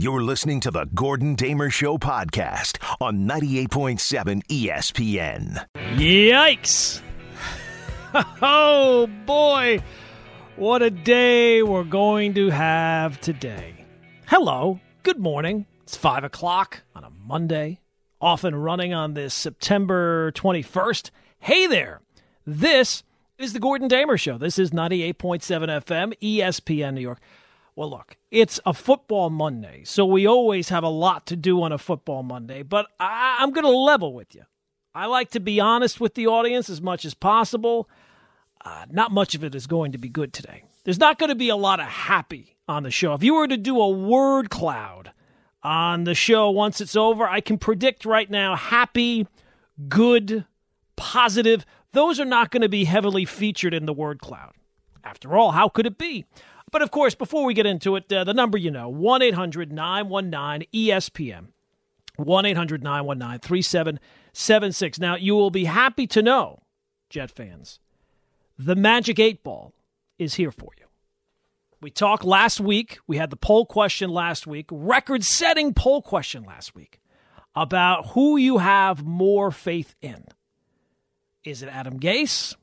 You're listening to the Gordon Damer Show podcast on 98.7 ESPN. Yikes! Oh boy, what a day we're going to have today. Hello, good morning. It's 5 o'clock on a Monday, off and running on this September 21st. Hey there, this is the Gordon Damer Show. This is 98.7 FM, ESPN New York. Well, look, it's a football Monday, so we always have a lot to do on a football Monday, but I, I'm going to level with you. I like to be honest with the audience as much as possible. Uh, not much of it is going to be good today. There's not going to be a lot of happy on the show. If you were to do a word cloud on the show once it's over, I can predict right now happy, good, positive. Those are not going to be heavily featured in the word cloud. After all, how could it be? But of course, before we get into it, uh, the number you know 1 800 919 ESPN. 1 800 919 3776. Now, you will be happy to know, Jet fans, the Magic 8 Ball is here for you. We talked last week, we had the poll question last week, record setting poll question last week about who you have more faith in. Is it Adam Gase?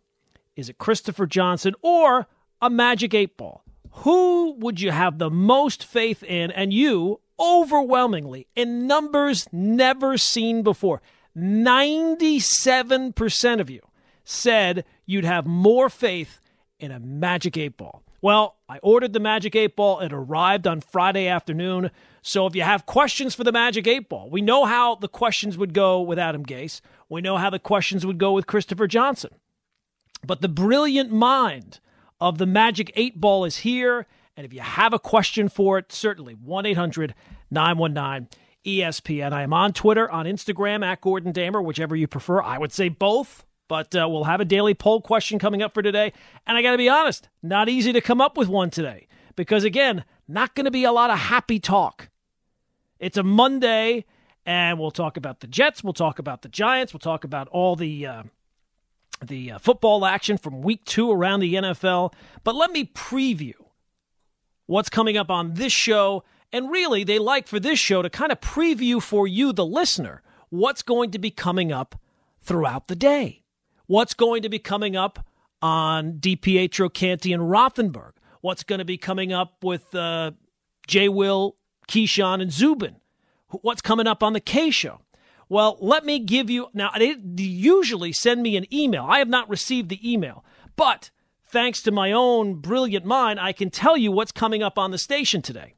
Is it Christopher Johnson? Or a Magic 8 Ball? Who would you have the most faith in? And you, overwhelmingly, in numbers never seen before, 97% of you said you'd have more faith in a Magic 8 Ball. Well, I ordered the Magic 8 Ball. It arrived on Friday afternoon. So if you have questions for the Magic 8 Ball, we know how the questions would go with Adam Gase. We know how the questions would go with Christopher Johnson. But the brilliant mind of the Magic 8 Ball is here. And if you have a question for it, certainly 1 800 919 ESPN. I am on Twitter, on Instagram, at Gordon Damer, whichever you prefer. I would say both, but uh, we'll have a daily poll question coming up for today. And I got to be honest, not easy to come up with one today because, again, not going to be a lot of happy talk. It's a Monday, and we'll talk about the Jets, we'll talk about the Giants, we'll talk about all the. Uh, the uh, football action from week two around the NFL. But let me preview what's coming up on this show. And really, they like for this show to kind of preview for you, the listener, what's going to be coming up throughout the day. What's going to be coming up on DiPietro, Canty, and Rothenberg? What's going to be coming up with uh, J. Will, Keyshawn, and Zubin? What's coming up on the K Show? Well, let me give you now. They usually send me an email. I have not received the email, but thanks to my own brilliant mind, I can tell you what's coming up on the station today.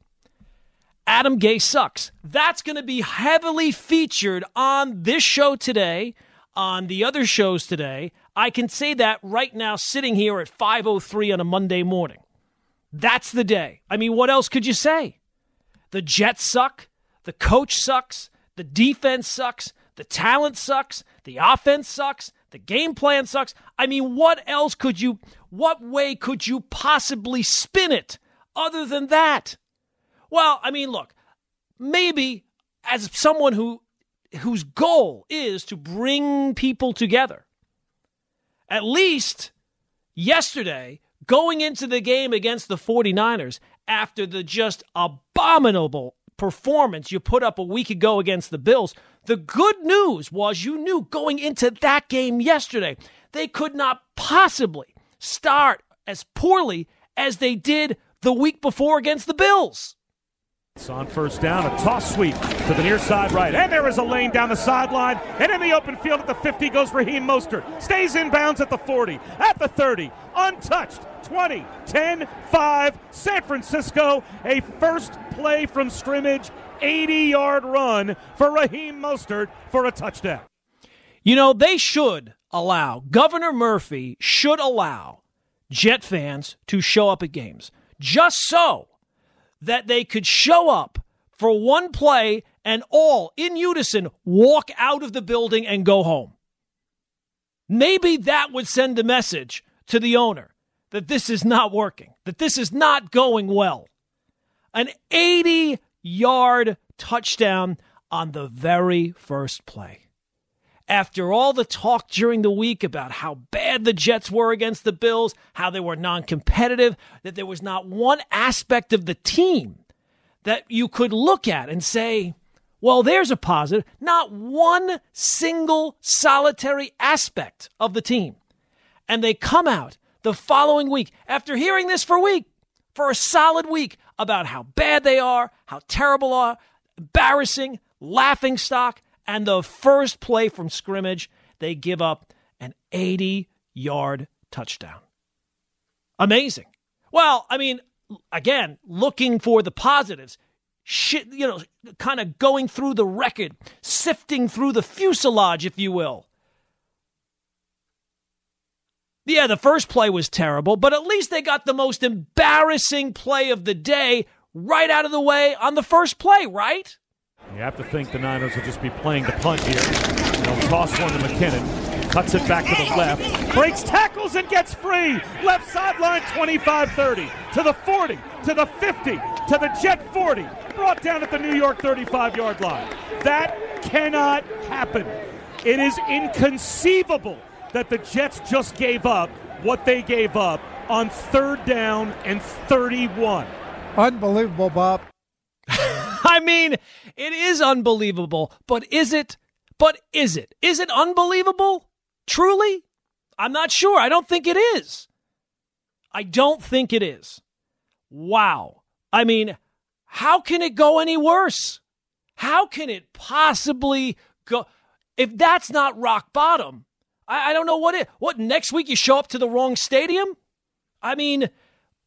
Adam Gase sucks. That's going to be heavily featured on this show today, on the other shows today. I can say that right now, sitting here at 5:03 on a Monday morning. That's the day. I mean, what else could you say? The Jets suck. The coach sucks. The defense sucks. The talent sucks. The offense sucks. The game plan sucks. I mean, what else could you, what way could you possibly spin it other than that? Well, I mean, look, maybe as someone who, whose goal is to bring people together, at least yesterday, going into the game against the 49ers after the just abominable performance you put up a week ago against the Bills. The good news was you knew going into that game yesterday, they could not possibly start as poorly as they did the week before against the Bills. It's on first down, a toss sweep to the near side right. And there is a lane down the sideline. And in the open field at the 50 goes Raheem Mostert. Stays in bounds at the 40, at the 30, untouched. 20, 10, 5, San Francisco. A first play from scrimmage, 80 yard run for Raheem Mostert for a touchdown. You know, they should allow, Governor Murphy should allow Jet fans to show up at games just so that they could show up for one play and all in unison walk out of the building and go home. Maybe that would send a message to the owner that this is not working, that this is not going well. An 80 yard touchdown on the very first play. After all the talk during the week about how bad the Jets were against the Bills, how they were non competitive, that there was not one aspect of the team that you could look at and say, well, there's a positive. Not one single solitary aspect of the team. And they come out the following week after hearing this for a week, for a solid week about how bad they are, how terrible are, embarrassing, laughing stock, and the first play from scrimmage, they give up an 80 yard touchdown. Amazing. Well, I mean, again, looking for the positives, shit, you know, kind of going through the record, sifting through the fuselage, if you will. Yeah, the first play was terrible, but at least they got the most embarrassing play of the day right out of the way on the first play, right? You have to think the Niners will just be playing the punt here. They'll toss one to McKinnon. Cuts it back to the left. Breaks tackles and gets free. Left sideline 25 30. To the 40. To the 50. To the Jet 40. Brought down at the New York 35 yard line. That cannot happen. It is inconceivable that the Jets just gave up what they gave up on third down and 31. Unbelievable, Bob. I mean, it is unbelievable, but is it? But is it? Is it unbelievable? Truly? I'm not sure. I don't think it is. I don't think it is. Wow. I mean, how can it go any worse? How can it possibly go? If that's not rock bottom, I, I don't know what it. What next week you show up to the wrong stadium? I mean,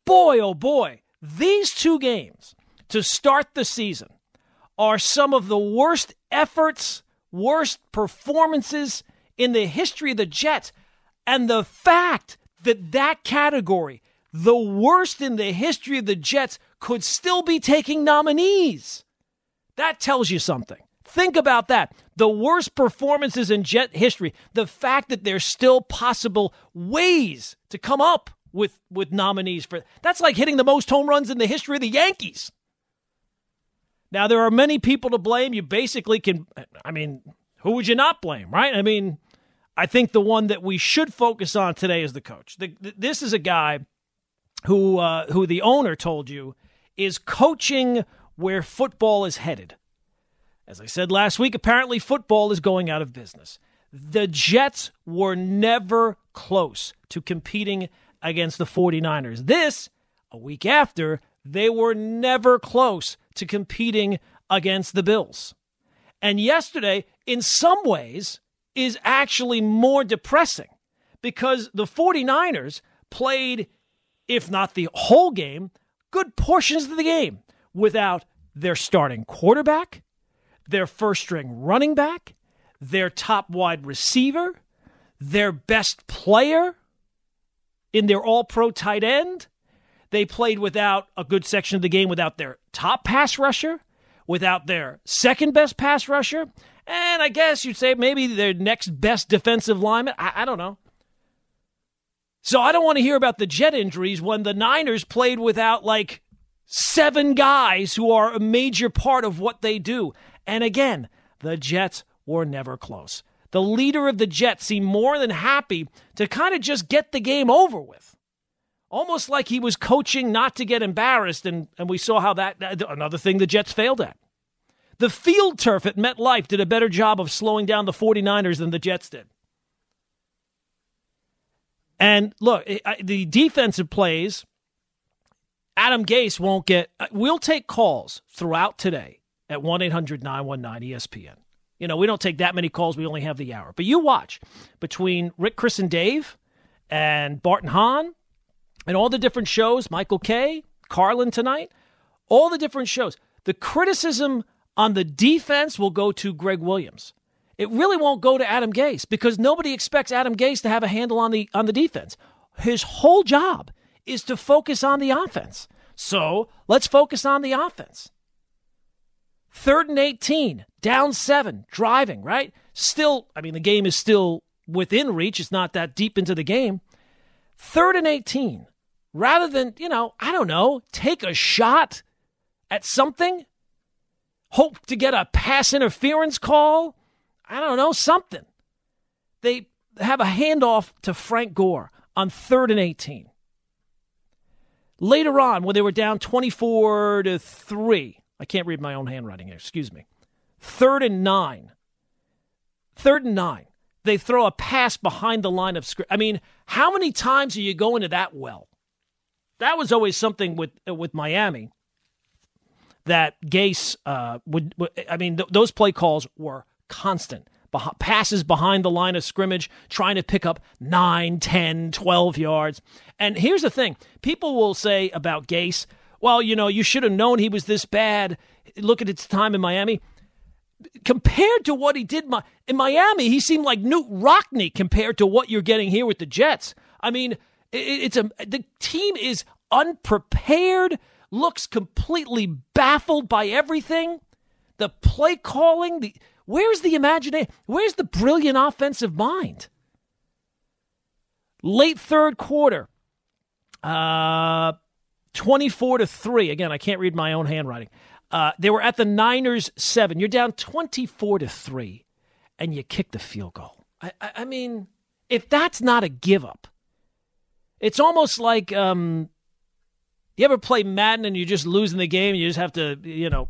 boy, oh boy, these two games to start the season are some of the worst efforts, worst performances in the history of the Jets. And the fact that that category, the worst in the history of the Jets, could still be taking nominees. That tells you something. Think about that. The worst performances in Jet history, the fact that there's still possible ways to come up with, with nominees for that's like hitting the most home runs in the history of the Yankees. Now, there are many people to blame. You basically can, I mean, who would you not blame, right? I mean, I think the one that we should focus on today is the coach. The, this is a guy who, uh, who the owner told you is coaching where football is headed. As I said last week, apparently football is going out of business. The Jets were never close to competing against the 49ers. This, a week after, they were never close to competing against the Bills. And yesterday, in some ways, is actually more depressing because the 49ers played, if not the whole game, good portions of the game without their starting quarterback, their first string running back, their top wide receiver, their best player in their all pro tight end, they played without a good section of the game without their top pass rusher, without their second best pass rusher, and I guess you'd say maybe their next best defensive lineman. I, I don't know. So I don't want to hear about the jet injuries when the Niners played without like seven guys who are a major part of what they do. And again, the Jets were never close. The leader of the Jets seemed more than happy to kind of just get the game over with almost like he was coaching not to get embarrassed. And, and we saw how that, another thing the Jets failed at. The field turf at MetLife did a better job of slowing down the 49ers than the Jets did. And look, the defensive plays, Adam Gase won't get. Uh, we'll take calls throughout today at 1 800 919 ESPN. You know, we don't take that many calls, we only have the hour. But you watch between Rick, Chris, and Dave and Bart and Hahn and all the different shows, Michael Kay, Carlin tonight, all the different shows. The criticism on the defense will go to Gregg Williams. It really won't go to Adam Gase because nobody expects Adam Gase to have a handle on the on the defense. His whole job is to focus on the offense. So let's focus on the offense. Third and 18, down seven, driving, right? Still, I mean, the game is still within reach. It's not that deep into the game. Third and 18 rather than, you know, I don't know, take a shot at something, hope to get a pass interference call, I don't know, something. They have a handoff to Frank Gore on third and 18. Later on, when they were down 24 to 3, I can't read my own handwriting here. Excuse me. Third and nine. Third and nine. They throw a pass behind the line of script. I mean, how many times are you going to that well? That was always something with with Miami that Gase uh, would, would. I mean, th- those play calls were constant. Beh- passes behind the line of scrimmage, trying to pick up 9, 10, 12 yards. And here's the thing people will say about Gase, well, you know, you should have known he was this bad. Look at his time in Miami. Compared to what he did in Miami, he seemed like Knute Rockne compared to what you're getting here with the Jets. I mean, it's a the team is unprepared, looks completely baffled by everything. The play calling, the Where's the imagination? Where's the brilliant offensive mind? Late third quarter, uh, 24 to 3. Again, I can't read my own handwriting. Uh, they were at the Niners seven. You're down 24 to 3, and you kick the field goal. I, I, I mean, if that's not a give up, it's almost like um, you ever play Madden and you're just losing the game, you just have to, you know,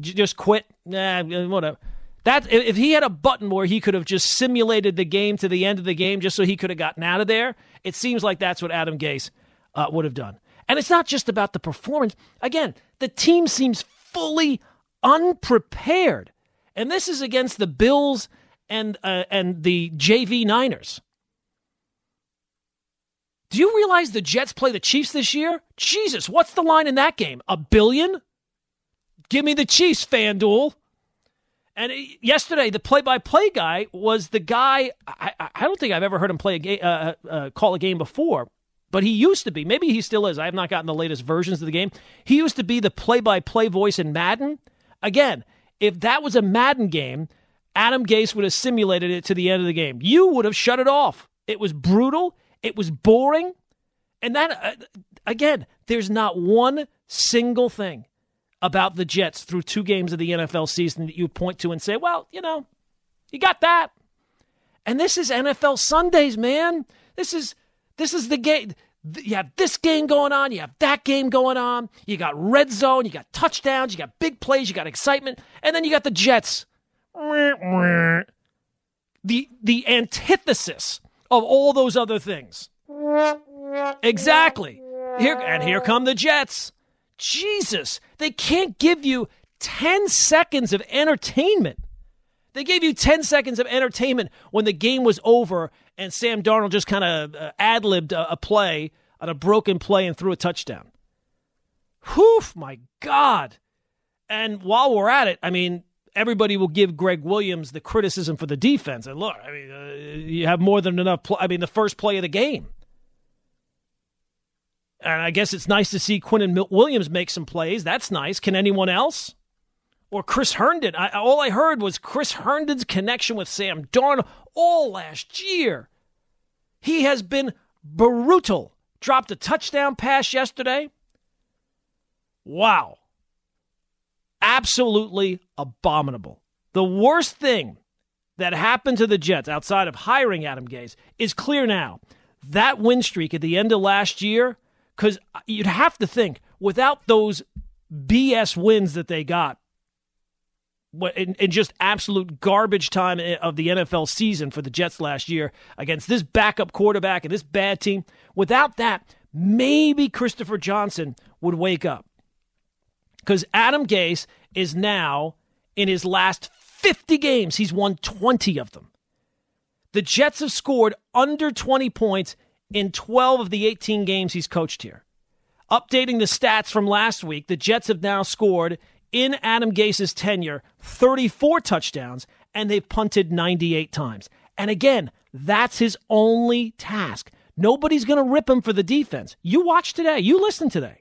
just quit. Nah, whatever. That if he had a button where he could have just simulated the game to the end of the game just so he could have gotten out of there, it seems like that's what Adam Gase uh, would have done. And it's not just about the performance. Again, the team seems fully unprepared, and this is against the Bills and uh, and the JV Niners. Do you realize the Jets play the Chiefs this year? Jesus, what's the line in that game? A billion? Give me the Chiefs, FanDuel. And yesterday, the play-by-play guy was the guy. I, I don't think I've ever heard him play a game, uh, uh, uh, call a game before, but he used to be. Maybe he still is. I have not gotten the latest versions of the game. He used to be the play-by-play voice in Madden. Again, if that was a Madden game, Adam Gase would have simulated it to the end of the game. You would have shut it off. It was brutal. It was boring, and that uh, again, there's not one single thing about the Jets through two games of the NFL season that you point to and say, well, you know, you got that. And this is NFL Sundays, man. This is this is the game. You have this game going on, you have that game going on. You got red zone, you got touchdowns, you got big plays, you got excitement, and then you got the Jets. The the antithesis of all those other things. Exactly. Here and here come the Jets. Jesus, they can't give you 10 seconds of entertainment. They gave you 10 seconds of entertainment when the game was over and Sam Darnold just kind of uh, ad libbed a, a, play on a broken play and threw a touchdown. Whew, my God. And while we're at it, I mean, everybody will give Gregg Williams the criticism for the defense. And look, I mean, uh, you have more than enough. Pl- I mean, the first play of the game. And I guess it's nice to see Quinnen Williams make some plays. That's nice. Can anyone else? Or Chris Herndon. I, all I heard was Chris Herndon's connection with Sam Darnold all last year. He has been brutal. Dropped a touchdown pass yesterday. Wow. Absolutely abominable. The worst thing that happened to the Jets outside of hiring Adam Gase is clear now. That win streak at the end of last year because you'd have to think without those BS wins that they got, in, in, just absolute garbage time of the NFL season for the Jets last year against this backup quarterback and this bad team, without that, maybe Christopher Johnson would wake up. Because Adam Gase is now in his last 50 games, he's won 20 of them. The Jets have scored under 20 points in 12 of the 18 games he's coached here. Updating the stats from last week, the Jets have now scored in Adam Gase's tenure 34 touchdowns and they've punted 98 times. And again, that's his only task. Nobody's going to rip him for the defense. You watch today, you listen today.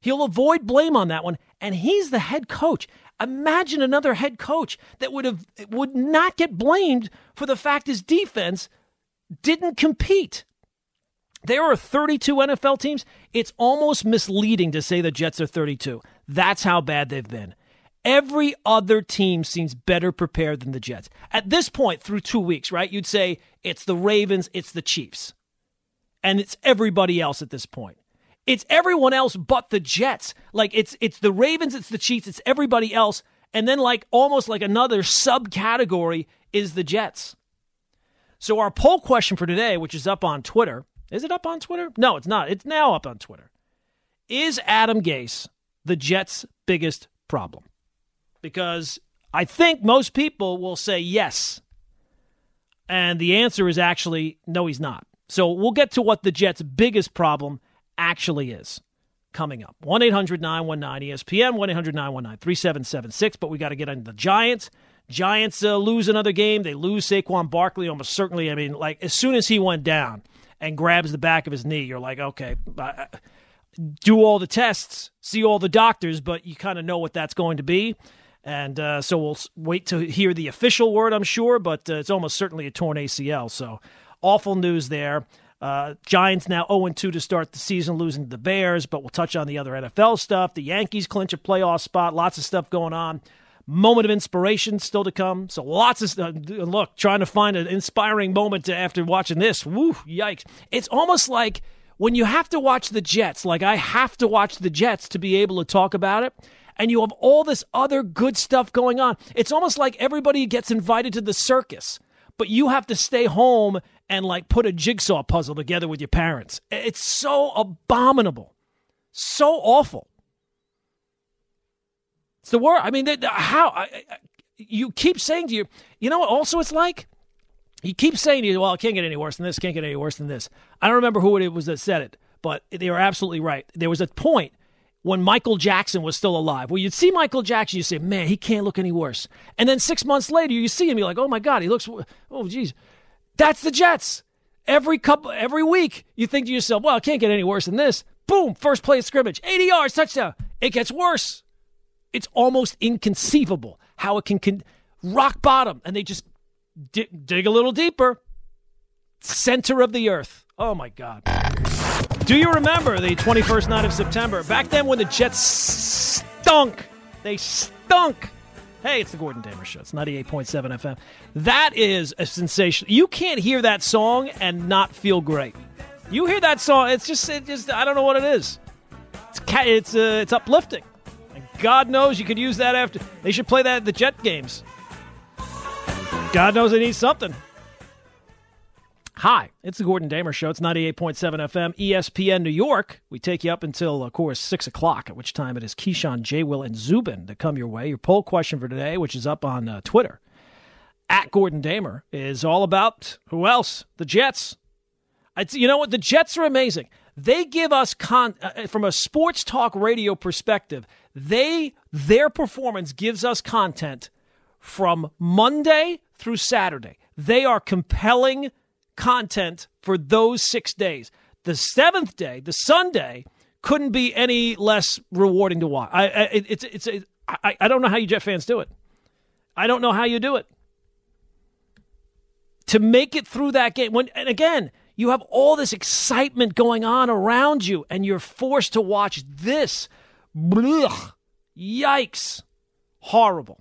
He'll avoid blame on that one, and he's the head coach. Imagine another head coach that would have would not get blamed for the fact his defense didn't compete. There are 32 NFL teams. It's almost misleading to say the Jets are 32. That's how bad they've been. Every other team seems better prepared than the Jets. At this point, through two weeks, right, you'd say it's the Ravens, it's the Chiefs, and it's everybody else at this point. It's everyone else but the Jets. Like it's it's the Ravens, it's the Chiefs, it's everybody else, and then like almost like another subcategory is the Jets. So our poll question for today, which is up on Twitter, is it up on Twitter? No, it's not. It's now up on Twitter. Is Adam Gase the Jets' biggest problem? Because I think most people will say yes. And the answer is actually no, he's not. So we'll get to what the Jets' biggest problem actually is coming up. 1 800 919 ESPN, 1 800 919 3776. But we got to get into the Giants. Giants uh, lose another game. They lose Saquon Barkley almost certainly. I mean, like, as soon as he went down and grabs the back of his knee, you're like, okay, do all the tests, see all the doctors, but you kind of know what that's going to be. And uh, so we'll wait to hear the official word, I'm sure, but uh, it's almost certainly a torn ACL. So awful news there. Uh, Giants now 0 2 to start the season, losing to the Bears, but we'll touch on the other NFL stuff. The Yankees clinch a playoff spot, lots of stuff going on. Moment of inspiration still to come. So lots of stuff. Look, trying to find an inspiring moment after watching this. Woo, yikes. It's almost like when you have to watch the Jets, like I have to watch the Jets to be able to talk about it, and you have all this other good stuff going on, it's almost like everybody gets invited to the circus, but you have to stay home and like put a jigsaw puzzle together with your parents. It's so abominable, so awful. It's the word. I mean, how I, you keep saying to you, you know what? Also, it's like he keeps saying to you, well, it can't get any worse than this, can't get any worse than this. I don't remember who it was that said it, but they were absolutely right. There was a point when Michael Jackson was still alive Well, you'd see Michael Jackson, you say, man, he can't look any worse. And then six months later, you see him, you're like, oh my God, he looks, oh, geez. That's the Jets. Every couple, every week, you think to yourself, well, it can't get any worse than this. Boom, first play of scrimmage, 80 yards, touchdown. It gets worse. It's almost inconceivable how it can, can rock bottom and they just dig, dig a little deeper. Center of the earth. Oh my God. Do you remember the 21st night of September? Back then when the Jets stunk. They stunk. Hey, it's the Gordon Damer Show. It's 98.7 FM. That is a sensation. You can't hear that song and not feel great. You hear that song, it's just, it just I don't know what it is. It's it's uh, it's uplifting. And God knows you could use that after. They should play that at the Jet games. God knows they need something. Hi, it's the Gordon Damer Show. It's 98.7 FM, ESPN New York. We take you up until, of course, 6 o'clock, at which time it is Keyshawn, J. Will, and Zubin to come your way. Your poll question for today, which is up on uh, Twitter, at Gordon Damer, is all about who else? The Jets. It's, you know what? The Jets are amazing. They give us, con- uh, from a sports talk radio perspective, they their performance gives us content from Monday through Saturday. They are compelling content for those six days. The seventh day, the Sunday, couldn't be any less rewarding to watch. I, I it's it's it, I, I don't know how you Jet fans do it. I don't know how you do it to make it through that game. When and again, you have all this excitement going on around you, and you're forced to watch this. Blech. Yikes! Horrible.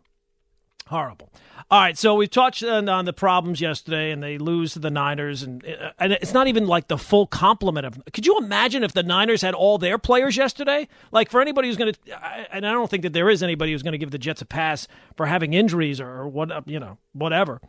Horrible. All right, so we touched on, on, the problems yesterday, and they lose to the Niners, and uh, and it's not even like the full complement of. Could you imagine if the Niners had all their players yesterday? Like for anybody who's going to, and I don't think that there is anybody who's going to give the Jets a pass for having injuries or, what you know whatever.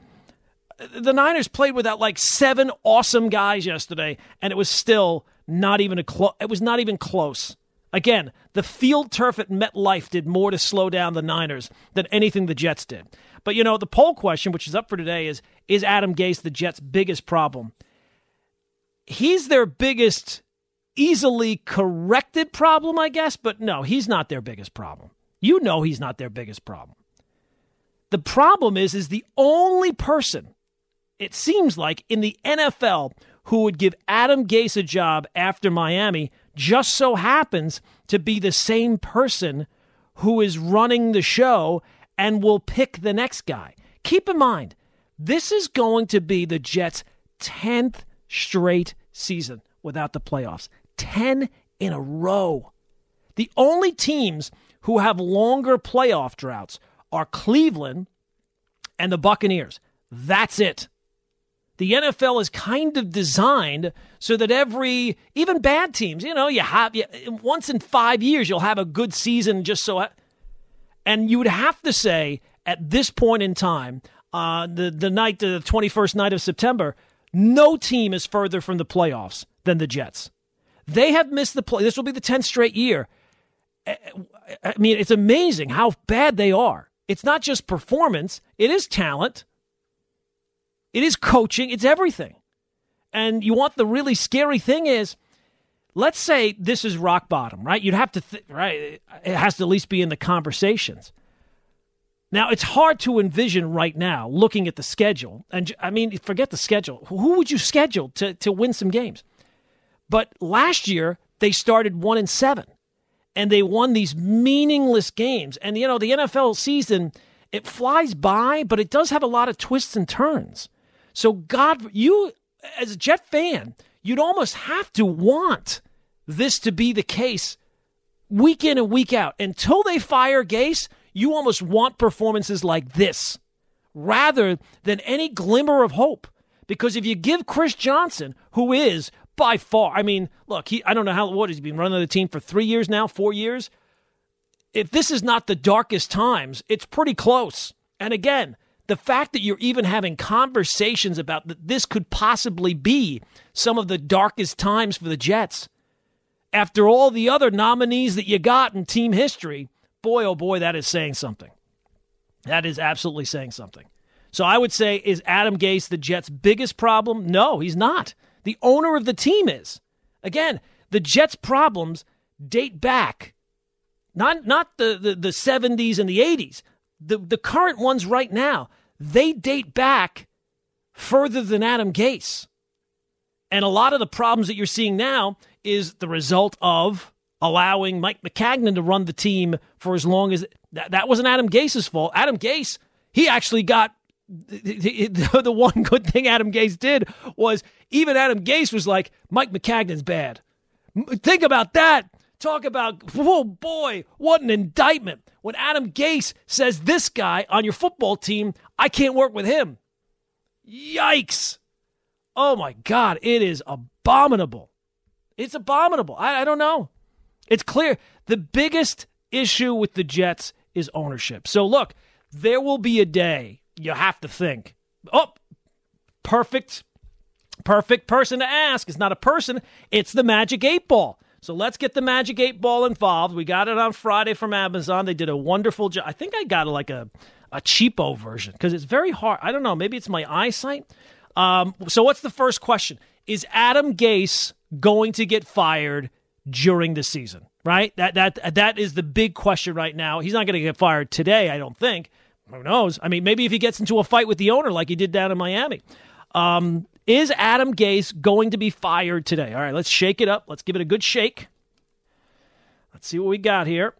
The Niners played without like seven awesome guys yesterday, and it was still not even a close. It was not even close. Again, the field turf at MetLife did more to slow down the Niners than anything the Jets did. But you know, the poll question, which is up for today, is is Adam Gase the Jets' biggest problem? He's their biggest easily corrected problem, I guess, but no, he's not their biggest problem. You know he's not their biggest problem. The problem is is the only person it seems like in the NFL who would give Adam Gase a job after Miami just so happens to be the same person who is running the show and will pick the next guy. Keep in mind, this is going to be the Jets' 10th straight season without the playoffs. 10 in a row. The only teams who have longer playoff droughts are Cleveland and the Buccaneers. That's it. The NFL is kind of designed so that every, even bad teams, you know, you have, you, once in five years, you'll have a good season just so. And you would have to say at this point in time, uh, the, the night, the 21st night of September, no team is further from the playoffs than the Jets. They have missed the play. This will be the 10th straight year. I mean, it's amazing how bad they are. It's not just performance, it is talent. It is coaching, it's everything. And you want the really scary thing is let's say this is rock bottom, right? You'd have to th- right it has to at least be in the conversations. Now, it's hard to envision right now looking at the schedule. And I mean, forget the schedule. Who would you schedule to, to win some games? But last year, they started 1 and 7 and they won these meaningless games. And you know, the NFL season it flies by, but it does have a lot of twists and turns. So, God, you, as a Jet fan, you'd almost have to want this to be the case week in and week out. Until they fire Gase, you almost want performances like this rather than any glimmer of hope. Because if you give Chris Johnson, who is by far, I mean, look, he, I don't know how, what has he been running the team for three years now, four years? If this is not the darkest times, it's pretty close. And again, the fact that you're even having conversations about that this could possibly be some of the darkest times for the Jets after all the other nominees that you got in team history, boy, oh boy, that is saying something. That is absolutely saying something. So I would say, is Adam Gase the Jets' biggest problem? No, he's not. The owner of the team is. Again, the Jets' problems date back, not, not the, the, the 70s and the 80s, the, the current ones right now they date back further than Adam Gase. And a lot of the problems that you're seeing now is the result of allowing Mike Maccagnan to run the team for as long as that, that wasn't Adam Gase's fault. Adam Gase, he actually got the, the, the one good thing Adam Gase did was even Adam Gase was like, Mike Maccagnan's bad. Think about that. Talk about, oh boy, what an indictment. When Adam Gase says this guy on your football team, I can't work with him. Yikes. Oh my God, it is abominable. It's abominable. I, I don't know. It's clear. The biggest issue with the Jets is ownership. So look, there will be a day you have to think, oh, perfect, perfect person to ask. It's not a person, it's the magic eight ball. So let's get the Magic 8 Ball involved. We got it on Friday from Amazon. They did a wonderful job. I think I got like a, a cheapo version because it's very hard. I don't know. Maybe it's my eyesight. Um, so, what's the first question? Is Adam Gase going to get fired during the season? Right? That that that is the big question right now. He's not going to get fired today, I don't think. Who knows? I mean, maybe if he gets into a fight with the owner like he did down in Miami. Um, is Adam Gase going to be fired today? All right, let's shake it up. Let's give it a good shake. Let's see what we got here.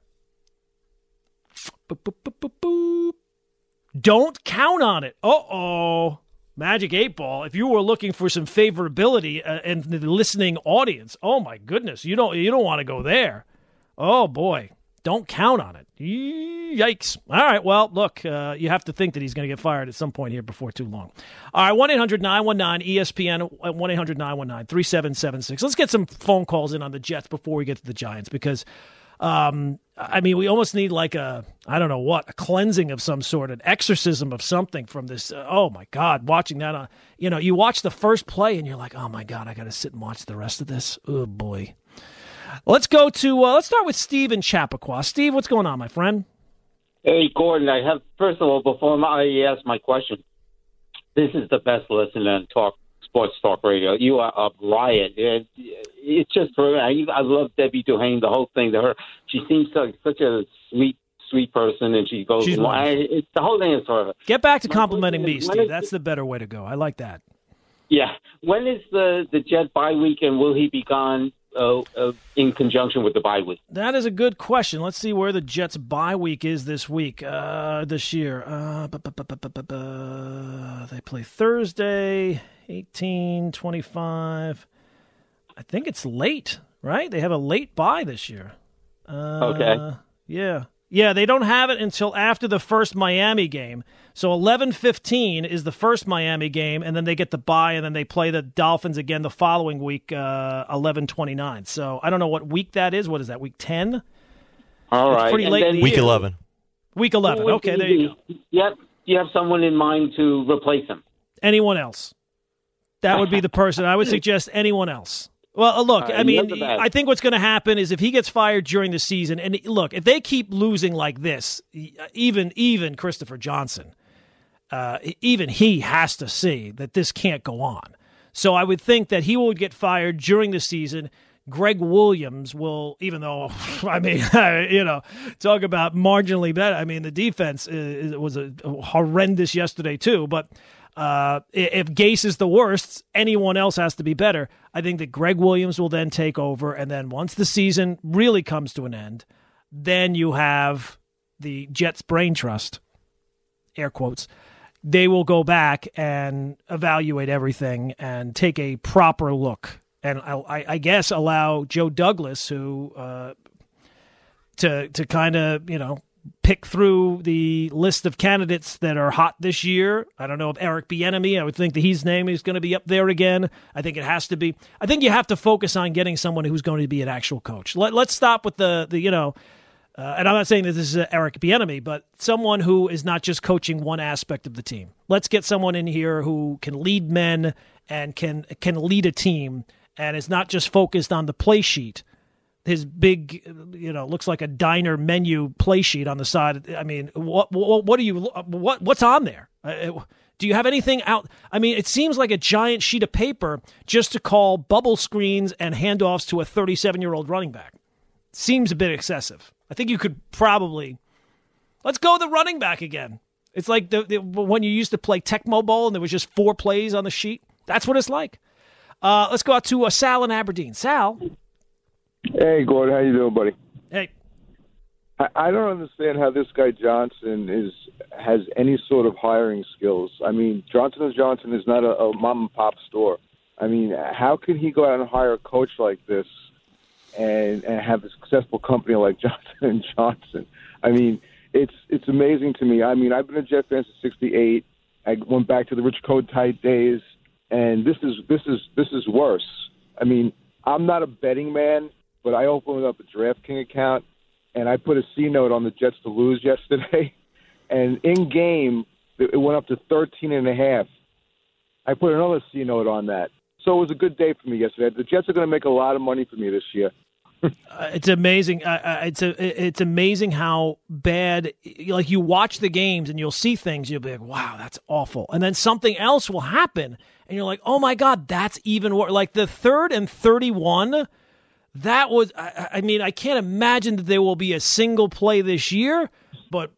Don't count on it. Uh oh. Magic 8 Ball. If you were looking for some favorability uh, in the listening audience, oh my goodness, you don't you don't want to go there. Oh boy. Don't count on it. Yikes. All right. Well, look, uh, you have to think that he's going to get fired at some point here before too long. All right. 1 800 919 ESPN, 1 800 919 3776. Let's get some phone calls in on the Jets before we get to the Giants because, um, I mean, we almost need like a, I don't know what, a cleansing of some sort, an exorcism of something from this. Uh, oh, my God. Watching that on, you know, you watch the first play and you're like, oh, my God, I got to sit and watch the rest of this. Oh, boy. Let's go to uh, let's start with Steve in Chappaqua. Steve, what's going on, my friend? Hey, Gordon. I have first of all, before I ask my question, this is the best listen to talk sports talk radio. You are a riot. It, it's just for I, I love Debbie Duhane. The whole thing to her, she seems like such a sweet sweet person, and she goes. She's I, it's the whole thing is for her. Get back to complimenting me, Steve. That's the better way to go. I like that. Yeah. When is the the Jet bye week, and will he be gone uh, uh, in conjunction with the bye week? That is a good question. Let's see where the Jets' bye week is this week, uh, this year. Uh, they play Thursday, 18, 25. I think it's late, right? They have a late bye this year. Uh, okay. Yeah. Yeah, they don't have it until after the first Miami game. So 11-15 is the first Miami game, and then they get the bye, and then they play the Dolphins again the following week, uh, 11-29. So I don't know what week that is. What is that, week 10? All It's right. pretty And late in then- the Week year. 11. Week 11. Well, Okay, there you go. Yep. You have someone in mind to replace him? Anyone else? That would be the person. I would suggest anyone else. Well, uh, look, I mean, you're the best. I think what's going to happen is if he gets fired during the season, and look, if they keep losing like this, even even Christopher Johnson, uh, even he has to see that this can't go on. So I would think that he will get fired during the season. Gregg Williams will, even though, I mean, you know, talk about marginally better. I mean, the defense is, was a, horrendous yesterday too. But uh, if Gase is the worst, anyone else has to be better. I think that Gregg Williams will then take over, and then once the season really comes to an end, then you have the Jets brain trust, air quotes. They will go back and evaluate everything and take a proper look, and I, I- guess allow Joe Douglas, who uh, to to kind of you know pick through the list of candidates that are hot this year. I don't know if Eric Bieniemy. I would think that his name is going to be up there again. I think it has to be. I think you have to focus on getting someone who's going to be an actual coach. Let, let's stop with the the you know. Uh, and I'm not saying that this is Eric Bieniemy, but someone who is not just coaching one aspect of the team. Let's get someone in here who can lead men and can can lead a team and is not just focused on the play sheet his big, you know, looks like a diner menu play sheet on the side. I mean, what what, what do you what what's on there? Uh, Do you have anything out? I mean, it seems like a giant sheet of paper just to call bubble screens and handoffs to a 37 year old running back. Seems a bit excessive. I think you could probably let's go the running back again. It's like the, the when you used to play Tecmo Bowl and there was just four plays on the sheet. That's what it's like. Uh, let's go out to uh, Sal in Aberdeen. Sal, Hey, Gordon, how you doing, buddy? hey, I, don't understand how this guy Johnson is has any sort of hiring skills. I mean, Johnson and Johnson is not a, a mom and pop store. I mean, how can he go out and hire a coach like this and and have a successful company like Johnson and Johnson? I mean, it's it's amazing to me. I mean, I've been a Jet fan since '68. I went back to the Rich Kotite days, and this is this is this is worse. I mean, I'm not a betting man, but I opened up a DraftKings account and I put a C note on the Jets to lose yesterday, and in game it went up to thirteen and a half. I put another C note on that, so it was a good day for me yesterday. The Jets are going to make a lot of money for me this year. Uh, it's amazing. Uh, it's a, it's amazing how bad. Like you watch the games and you'll see things. You'll be like, "Wow, that's awful," and then something else will happen, and you're like, "Oh my god, that's even worse." Like the third and thirty-one. That was. I, I mean, I can't imagine that there will be a single play this year, but.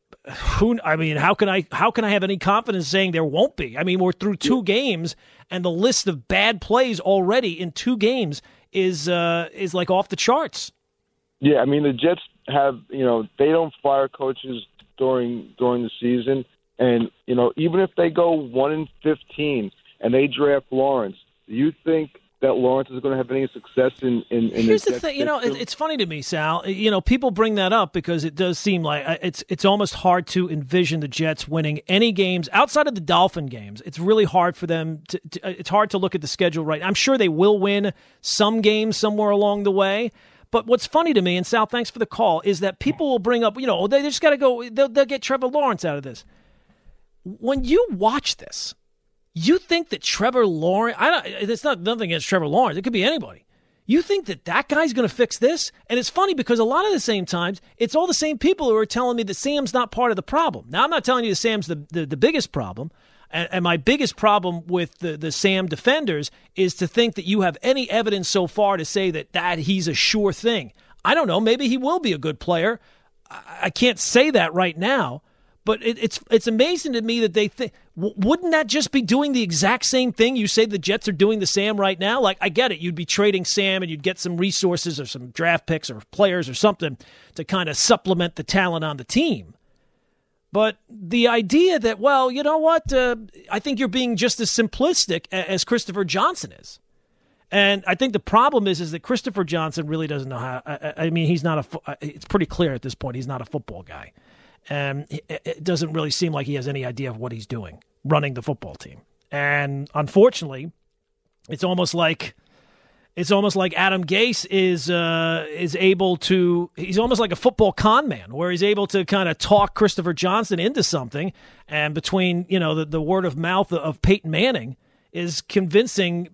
Who I mean, how can I how can I have any confidence saying there won't be? I mean, we're through two games, and the list of bad plays already in two games is uh, is like off the charts. Yeah, I mean the Jets have you know they don't fire coaches during during the season, and you know even if they go one in fifteen and they draft Lawrence, do you think that Lawrence is going to have any success in in, in Here's the thing, you know, it, it's funny to me, Sal. You know, people bring that up because it does seem like uh, it's it's almost hard to envision the Jets winning any games outside of the Dolphin games. It's really hard for them. To, to, uh, it's hard to look at the schedule right. I'm sure they will win some games somewhere along the way. But what's funny to me, and Sal, thanks for the call, is that people will bring up, you know, they just got to go. They'll, they'll get Trevor Lawrence out of this. When you watch this, you think that Trevor Lawrence? I don't. It's not nothing against Trevor Lawrence. It could be anybody. You think that that guy's going to fix this? And it's funny because a lot of the same times, it's all the same people who are telling me that Sam's not part of the problem. Now, I'm not telling you that Sam's the, the, the biggest problem. And, and my biggest problem with the, the Sam defenders is to think that you have any evidence so far to say that, that he's a sure thing. I don't know. Maybe he will be a good player. I, I can't say that right now. But it, it's it's amazing to me that they think w- wouldn't that just be doing the exact same thing you say the Jets are doing the Sam right now? Like I get it, you'd be trading Sam and you'd get some resources or some draft picks or players or something to kind of supplement the talent on the team. But the idea that well, you know what, uh, I think you're being just as simplistic as Christopher Johnson is. And I think the problem is is that Christopher Johnson really doesn't know how. I, I mean, he's not a. It's pretty clear at this point he's not a football guy, and it doesn't really seem like he has any idea of what he's doing running the football team. And unfortunately, it's almost like it's almost like Adam Gase is uh, is able to. He's almost like a football con man, where he's able to kind of talk Christopher Johnson into something, and between you know the, the word of mouth of Peyton Manning is convincing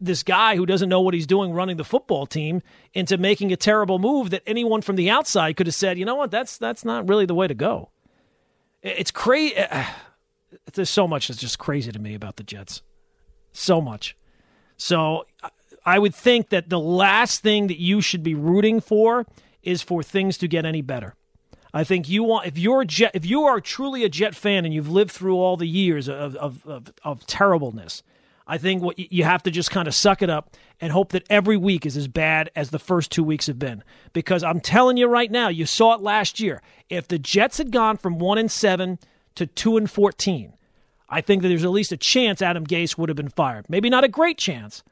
this guy who doesn't know what he's doing running the football team into making a terrible move that anyone from the outside could have said, you know what, that's that's not really the way to go. It's crazy. There's so much that's just crazy to me about the Jets. So much. So I would think that the last thing that you should be rooting for is for things to get any better. I think you want if you're a jet if you are truly a Jet fan and you've lived through all the years of of, of, of terribleness I think what you have to just kind of suck it up and hope that every week is as bad as the first two weeks have been. Because I'm telling you right now, you saw it last year. If the Jets had gone from one and seven to two and fourteen, I think that there's at least a chance Adam Gase would have been fired. Maybe not a great chance,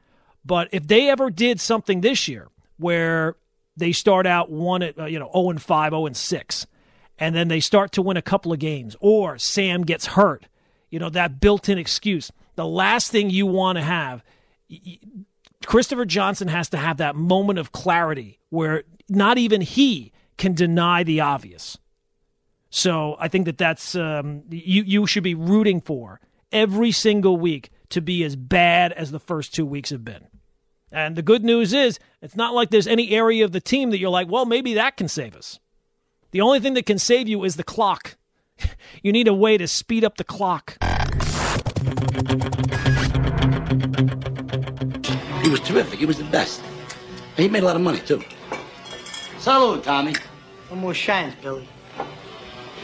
but if they ever did something this year where they start out one at uh, you know 0 and 5, 0 and 6, and then they start to win a couple of games, or Sam gets hurt, you know that built-in excuse the last thing you want to have, Christopher Johnson has to have that moment of clarity where not even he can deny the obvious. So I think that that's um, you. You should be rooting for every single week to be as bad as the first two weeks have been. And the good news is, it's not like there's any area of the team that you're like, well, maybe that can save us. The only thing that can save you is the clock. you need a way to speed up the clock. He was terrific. He was the best. And he made a lot of money, too. Salud, Tommy. No more shines, Billy.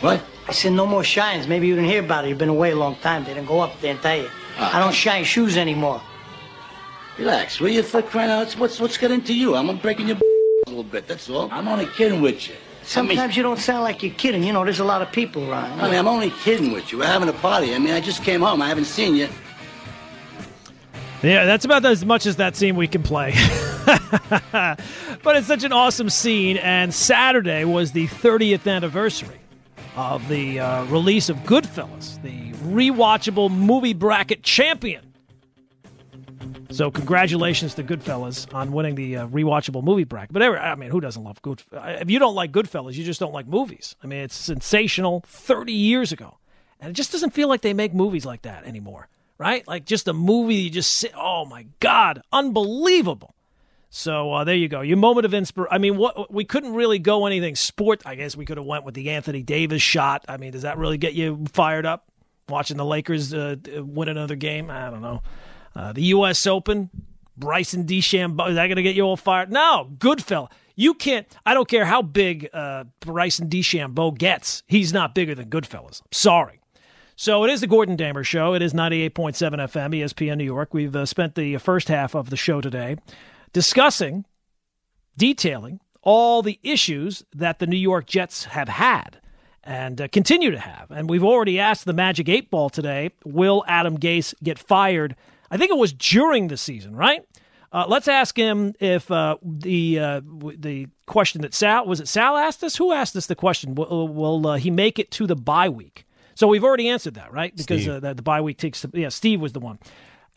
What? I said no more shines. Maybe you didn't hear about it. You've been away a long time. They didn't go up They didn't tell you. Ah. I don't shine shoes anymore. Relax, will you? For crying out, what's what's getting to you? I'm breaking your a little bit. That's all. I'm only kidding with you. Sometimes I mean, you don't sound like you're kidding. You know, there's a lot of people around. I mean, I'm only kidding with you. We're having a party. I mean, I just came home. I haven't seen you. Yeah, that's about as much as that scene we can play. but it's such an awesome scene, and Saturday was the 30th anniversary of the uh, release of Goodfellas, the rewatchable movie bracket champion. So congratulations to Goodfellas on winning the uh, rewatchable movie bracket. But I mean, who doesn't love Good? If you don't like Goodfellas, you just don't like movies. I mean, it's sensational 30 years ago, and it just doesn't feel like they make movies like that anymore right? Like just a movie you just sit, oh my God, unbelievable. So uh, there you go. Your moment of inspiration. I mean, what we couldn't really go anything sport. I guess we could have went with the Anthony Davis shot. I mean, does that really get you fired up? Watching the Lakers uh, win another game? I don't know. Uh, the U.S. Open, Bryson DeChambeau. Is that going to get you all fired? No, good fella. You can't. I don't care how big uh, Bryson DeChambeau gets. He's not bigger than Goodfellas. Sorry. So it is the Gordon Damer Show. It is 98.7 FM, ESPN New York. We've uh, spent the first half of the show today discussing, detailing all the issues that the New York Jets have had and uh, continue to have. And we've already asked the Magic 8 Ball today will Adam Gase get fired? I think it was during the season, right? Uh, let's ask him if uh, the uh, the question that Sal was it Sal asked us. Who asked us the question? Will, will uh, he make it to the bye week? So we've already answered that, right? Because uh, the, the bye week takes. Yeah, Steve was the one.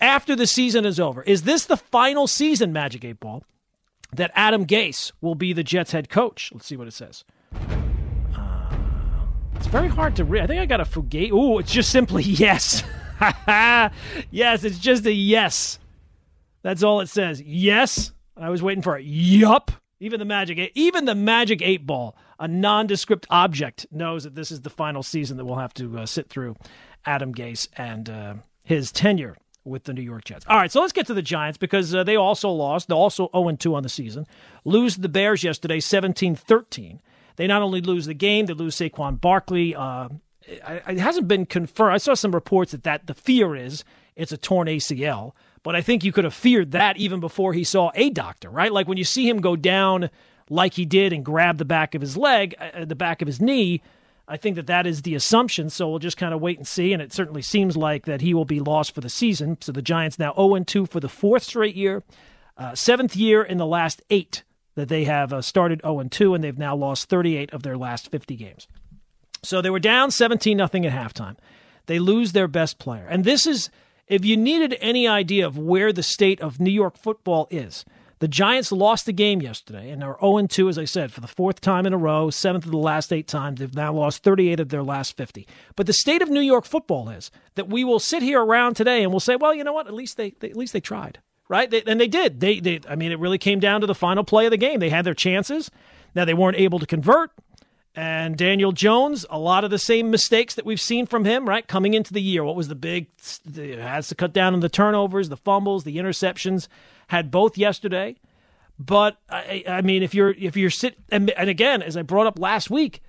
After the season is over, is this the final season, Magic Eight Ball, that Adam Gase will be the Jets head coach? Let's see what it says. Uh, it's very hard to read. I think I got a fugate. Ooh, it's just simply yes. yes, it's just a yes. That's all it says. Yes. I was waiting for it. yup. Even the Magic Eight, even the Magic Eight Ball a nondescript object knows that this is the final season that we'll have to uh, sit through Adam Gase and uh, his tenure with the New York Jets. All right, so let's get to the Giants because uh, they also lost. They're also 0 2 on the season. Lose the Bears yesterday 17 13. They not only lose the game, they lose Saquon Barkley. Uh, it hasn't been confirmed. I saw some reports that, that the fear is it's a torn ACL, but I think you could have feared that even before he saw a doctor, right? Like when you see him go down like he did and grab the back of his leg, uh, the back of his knee. I think that that is the assumption. So we'll just kind of wait and see. And it certainly seems like that he will be lost for the season. So the Giants now 0 2 for the fourth straight year. Uh, seventh year in the last eight that they have uh, started 0 2, and they've now lost 38 of their last 50 games. So they were down 17 nothing at halftime. They lose their best player. And this is, if you needed any idea of where the state of New York football is, the Giants lost the game yesterday and are 0 2, as I said, for the fourth time in a row, seventh of the last eight times. They've now lost 38 of their last 50. But the state of New York football is that we will sit here around today and we'll say, well, you know what? At least they, they at least they tried, right? They, and they did. They, they, I mean, it really came down to the final play of the game. They had their chances. Now they weren't able to convert. And Daniel Jones, a lot of the same mistakes that we've seen from him, right? Coming into the year, what was the big? Has to cut down on the turnovers, the fumbles, the interceptions. Had both yesterday, but I, I mean, if you're if you're sit and, and again, as I brought up last week,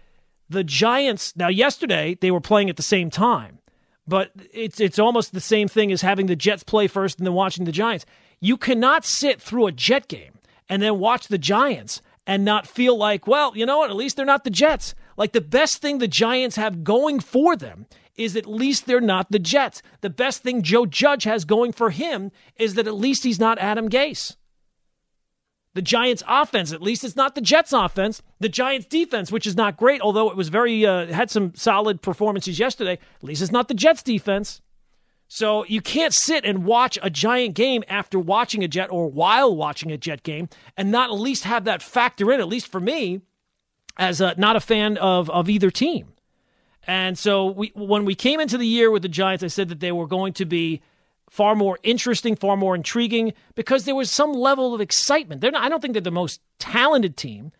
the Giants. Now, yesterday they were playing at the same time, but it's it's almost the same thing as having the Jets play first and then watching the Giants. You cannot sit through a Jet game and then watch the Giants and not feel like, well, you know what, at least they're not the Jets. Like the best thing the Giants have going for them is at least they're not the Jets. The best thing Joe Judge has going for him is that at least he's not Adam Gase. The Giants' offense, at least it's not the Jets' offense. The Giants' defense, which is not great, although it was very uh, had some solid performances yesterday. At least it's not the Jets' defense. So you can't sit and watch a giant game after watching a jet or while watching a jet game and not at least have that factor in, at least for me, as a, not a fan of, of either team. And so we, when we came into the year with the Giants, I said that they were going to be far more interesting, far more intriguing because there was some level of excitement. They're not, I don't think they're the most talented team.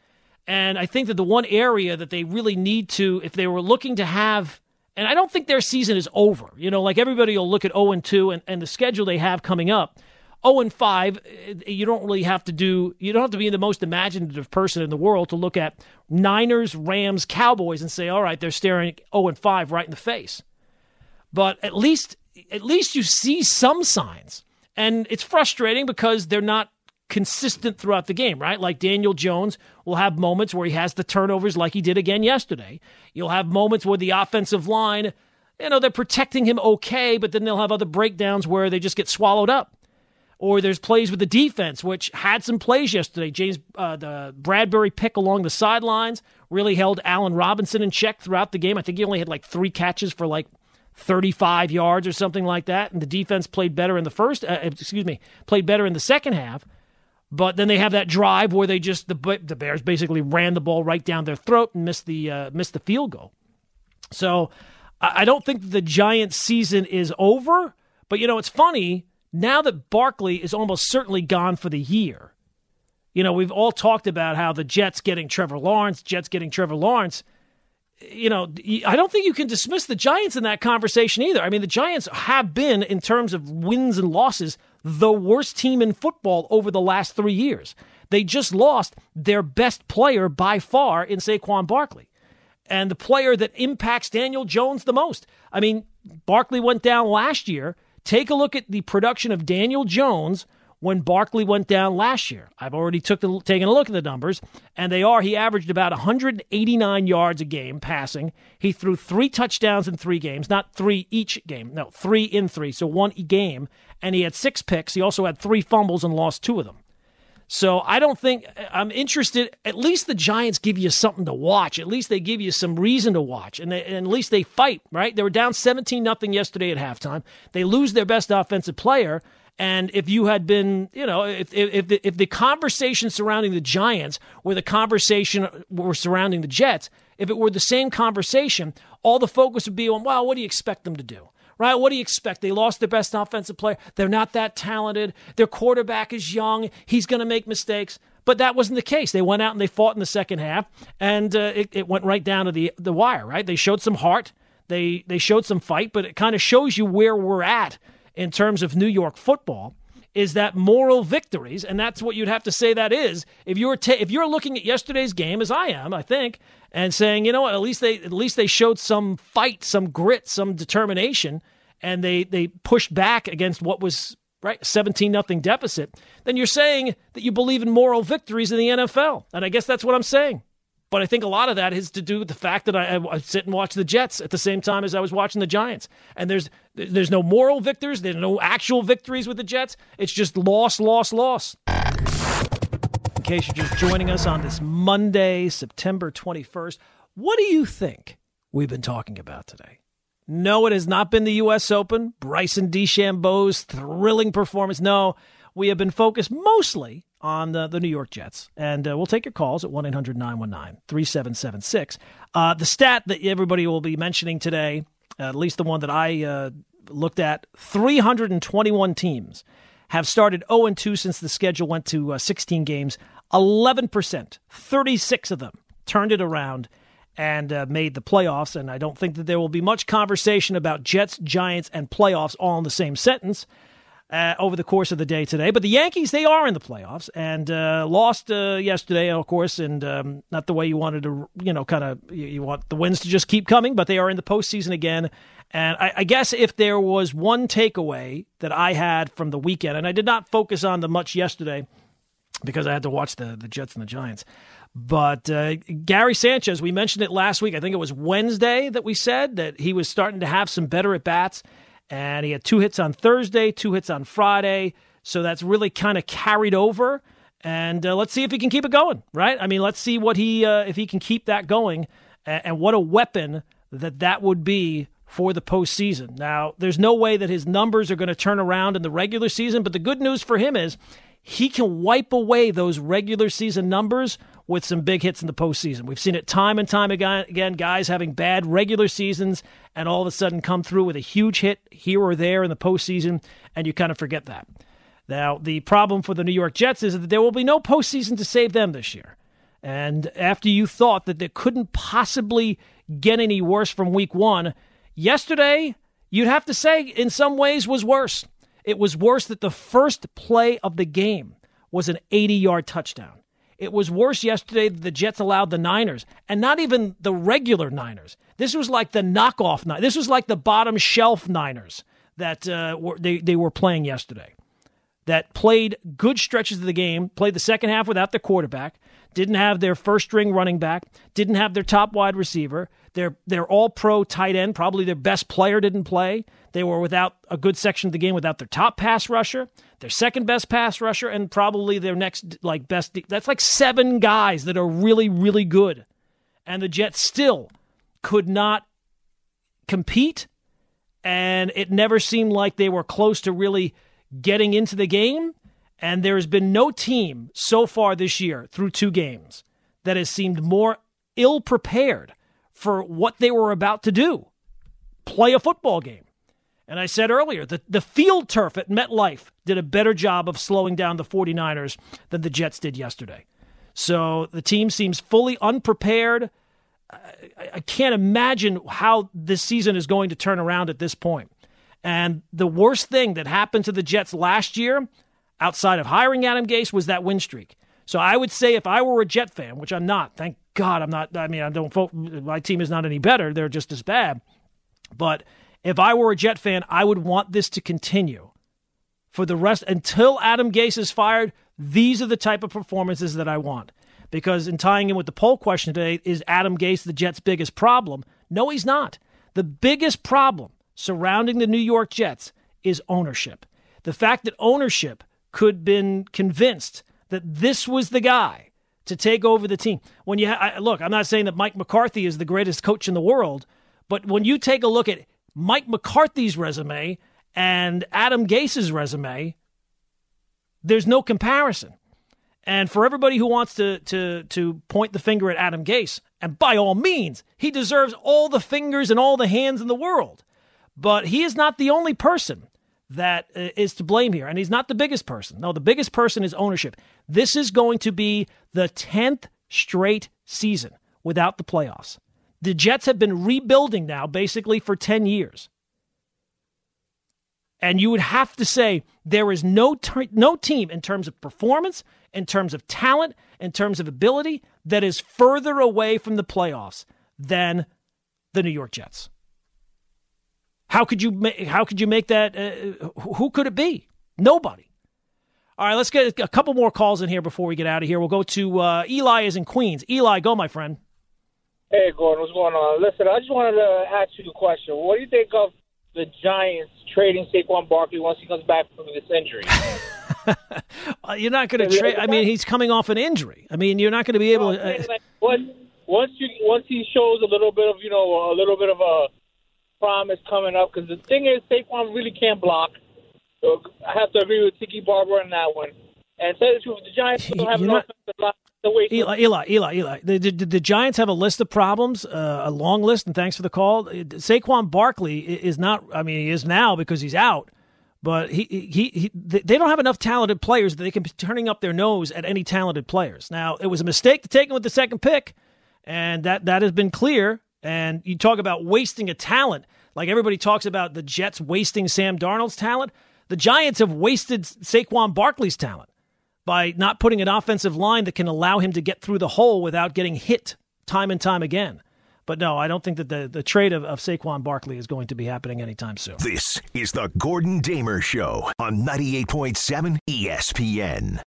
And I think that the one area that they really need to, if they were looking to have and I don't think their season is over. You know, like everybody will look at 0 and 2 and, and the schedule they have coming up. 0 and 5, eh, you don't really have to do, you don't have to be the most imaginative person in the world to look at Niners, Rams, Cowboys and say, all right, they're staring 0 and 5 right in the face. But at least, at least you see some signs. And it's frustrating because they're not consistent throughout the game, right? Like Daniel Jones will have moments where he has the turnovers like he did again yesterday. You'll have moments where the offensive line, you know, they're protecting him okay, but then they'll have other breakdowns where they just get swallowed up. Or there's plays with the defense, which had some plays yesterday. James, uh, the Bradberry pick along the sidelines really held Allen Robinson in check throughout the game. I think he only had like three catches for like 35 yards or something like that. And the defense played better in the first, uh, excuse me, played better in the second half. But then they have that drive where they just the the Bears basically ran the ball right down their throat and missed the uh, missed the field goal. So I don't think the Giants' season is over. But you know, it's funny now that Barkley is almost certainly gone for the year. You know, we've all talked about how the Jets getting Trevor Lawrence, Jets getting Trevor Lawrence. You know, I don't think you can dismiss the Giants in that conversation either. I mean, the Giants have been, in terms of wins and losses, the worst team in football over the last three years. They just lost their best player by far in Saquon Barkley. And the player that impacts Daniel Jones the most. I mean, Barkley went down last year. Take a look at the production of Daniel Jones when Barkley went down last year. I've already took the, taken a look at the numbers, and they are he averaged about 189 yards a game passing. He threw three touchdowns in three games, not three each game, no, three in three, so one game, and he had six picks. He also had three fumbles and lost two of them. So I don't think I'm interested. At least the Giants give you something to watch. At least they give you some reason to watch, and, they, and at least they fight. Right? They were down 17 nothing yesterday at halftime. They lose their best offensive player, and if you had been, you know, if if the, if the conversation surrounding the Giants were the conversation were surrounding the Jets, if it were the same conversation, all the focus would be on, well, what do you expect them to do? Right? What do you expect? They lost their best offensive player. They're not that talented. Their quarterback is young. He's going to make mistakes. But that wasn't the case. They went out and they fought in the second half, and uh, it, it went right down to the the wire. Right? They showed some heart. They they showed some fight, but it kind of shows you where we're at in terms of New York football is that moral victories, and that's what you'd have to say that is. If you're ta- if you're looking at yesterday's game, as I am, I think, and saying, you know what, at least they at least they showed some fight, some grit, some determination, and they they pushed back against what was right 17 nothing deficit. Then you're saying that you believe in moral victories in the NFL, and I guess that's what I'm saying. But I think a lot of that is to do with the fact that I, I, sit and watch the Jets at the same time as I was watching the Giants. And there's there's no moral victors, there's no actual victories with the Jets. It's just loss, loss, loss. In case you're just joining us on this Monday, September 21st, what do you think we've been talking about today? No, it has not been the U.S. Open, Bryson DeChambeau's thrilling performance. No, we have been focused mostly on the, the New York Jets. And uh, we'll take your calls at 1 800 919 3776. Uh, the stat that everybody will be mentioning today, at least the one that I uh, looked at 321 teams have started 0 2 since the schedule went to uh, 16 games. 11%, 36 of them turned it around and uh, made the playoffs. And I don't think that there will be much conversation about Jets, Giants, and playoffs all in the same sentence uh, over the course of the day today. But the Yankees, they are in the playoffs and uh, lost uh, yesterday, of course, and um, not the way you wanted to, you know, kind of you, you, want the wins to just keep coming, but they are in the postseason again. And I, I, guess if there was one takeaway that I had from the weekend, and I did not focus on the much yesterday because I had to watch the, the Jets and the Giants. But uh, Gary Sanchez, we mentioned it last week. I think it was Wednesday that we said that he was starting to have some better at bats and he had two hits on Thursday, two hits on Friday. So that's really kind of carried over. And uh, let's see if he can keep it going, right? I mean, let's see what he uh, if he can keep that going, and, and what a weapon that that would be for the postseason. Now, there's no way that his numbers are going to turn around in the regular season, but the good news for him is he can wipe away those regular season numbers with some big hits in the postseason. We've seen it time and time again, guys having bad regular seasons and all of a sudden come through with a huge hit here or there in the postseason, and you kind of forget that. Now, the problem for the New York Jets is that there will be no postseason to save them this year. And after you thought that they couldn't possibly get any worse from week one, yesterday, you'd have to say, in some ways, was worse. It was worse that the first play of the game was an 80 yard touchdown. It was worse yesterday that the Jets allowed the Niners, and not even the regular Niners. This was like the knockoff. Niners. This was like the bottom shelf Niners that uh, were, they, they were playing yesterday. That played good stretches of the game, played the second half without their quarterback, didn't have their first string running back, didn't have their top wide receiver. Their their all pro tight end, probably their best player, didn't play. They were without a good section of the game without their top pass rusher their second best pass rusher, and probably their next like best. That's like seven guys that are really really good, and the Jets still could not compete, and it never seemed like they were close to really getting into the game. And there has been no team so far this year through two games that has seemed more ill prepared for what they were about to do play a football game. And I said earlier that the field turf at MetLife did a better job of slowing down the 49ers than the Jets did yesterday. So the team seems fully unprepared. I, can't imagine how this season is going to turn around at this point. And the worst thing that happened to the Jets last year, outside of hiring Adam Gase, was that win streak. So I would say if I were a Jet fan, which I'm not, thank God I'm not. I mean, I don't. My team is not any better; they're just as bad. But if I were a Jet fan, I would want this to continue for the rest until Adam Gase is fired. These are the type of performances that I want. Because in tying in with the poll question today, is Adam Gase the Jets' biggest problem? No, he's not. The biggest problem surrounding the New York Jets is ownership. The fact that ownership could have been convinced that this was the guy to take over the team. When you ha- look, I'm not saying that Mike McCarthy is the greatest coach in the world, but when you take a look at Mike McCarthy's resume and Adam Gase's resume, there's no comparison. And for everybody who wants to to to point the finger at Adam Gase, and by all means, he deserves all the fingers and all the hands in the world. But he is not the only person that uh, to blame here, and he's not the biggest person. No, the biggest person is ownership. This is going to be the 10th straight season without the playoffs. The Jets have been rebuilding now basically for 10 years. And you would have to say there is no, t- no team in terms of performance, in terms of talent, in terms of ability that is further away from the playoffs than the New York Jets. How could you ma- how could you make that uh, who could it be? Nobody. All right, let's get a couple more calls in here before we get out of here. We'll go to uh, Eli is in Queens. Eli, go, my friend. Hey, Gordon, what's going on? Listen, I just wanted to ask you a question. What do you think of the Giants trading Saquon Barkley once he comes back from this injury? uh, you're not going to trade. I mean, he's coming off an injury. I mean, you're not going to be able. to... Uh, like, once, once you once he shows a little bit of you know a little bit of a promise coming up, because the thing is, Saquon really can't block. So I have to agree with Tiki Barber on that one. And say the truth, the Giants don't have enough not, Eli, Eli, Eli, Eli. The, the, the, Giants have a list of problems, uh, a long list, and thanks for the call. Saquon Barkley is not. I mean, he is now because he's out. But he, he, he, they don't have enough talented players that they can be turning up their nose at any talented players. Now, it was a mistake to take him with the second pick, and that, that has been clear. And you talk about wasting a talent, like everybody talks about the Jets wasting Sam Darnold's talent. The Giants have wasted Saquon Barkley's talent by not putting an offensive line that can allow him to get through the hole without getting hit time and time again. But no, I don't think that the, the trade of, of Saquon Barkley is going to be happening anytime soon. This is the Gordon Damer Show on 98.7 ESPN.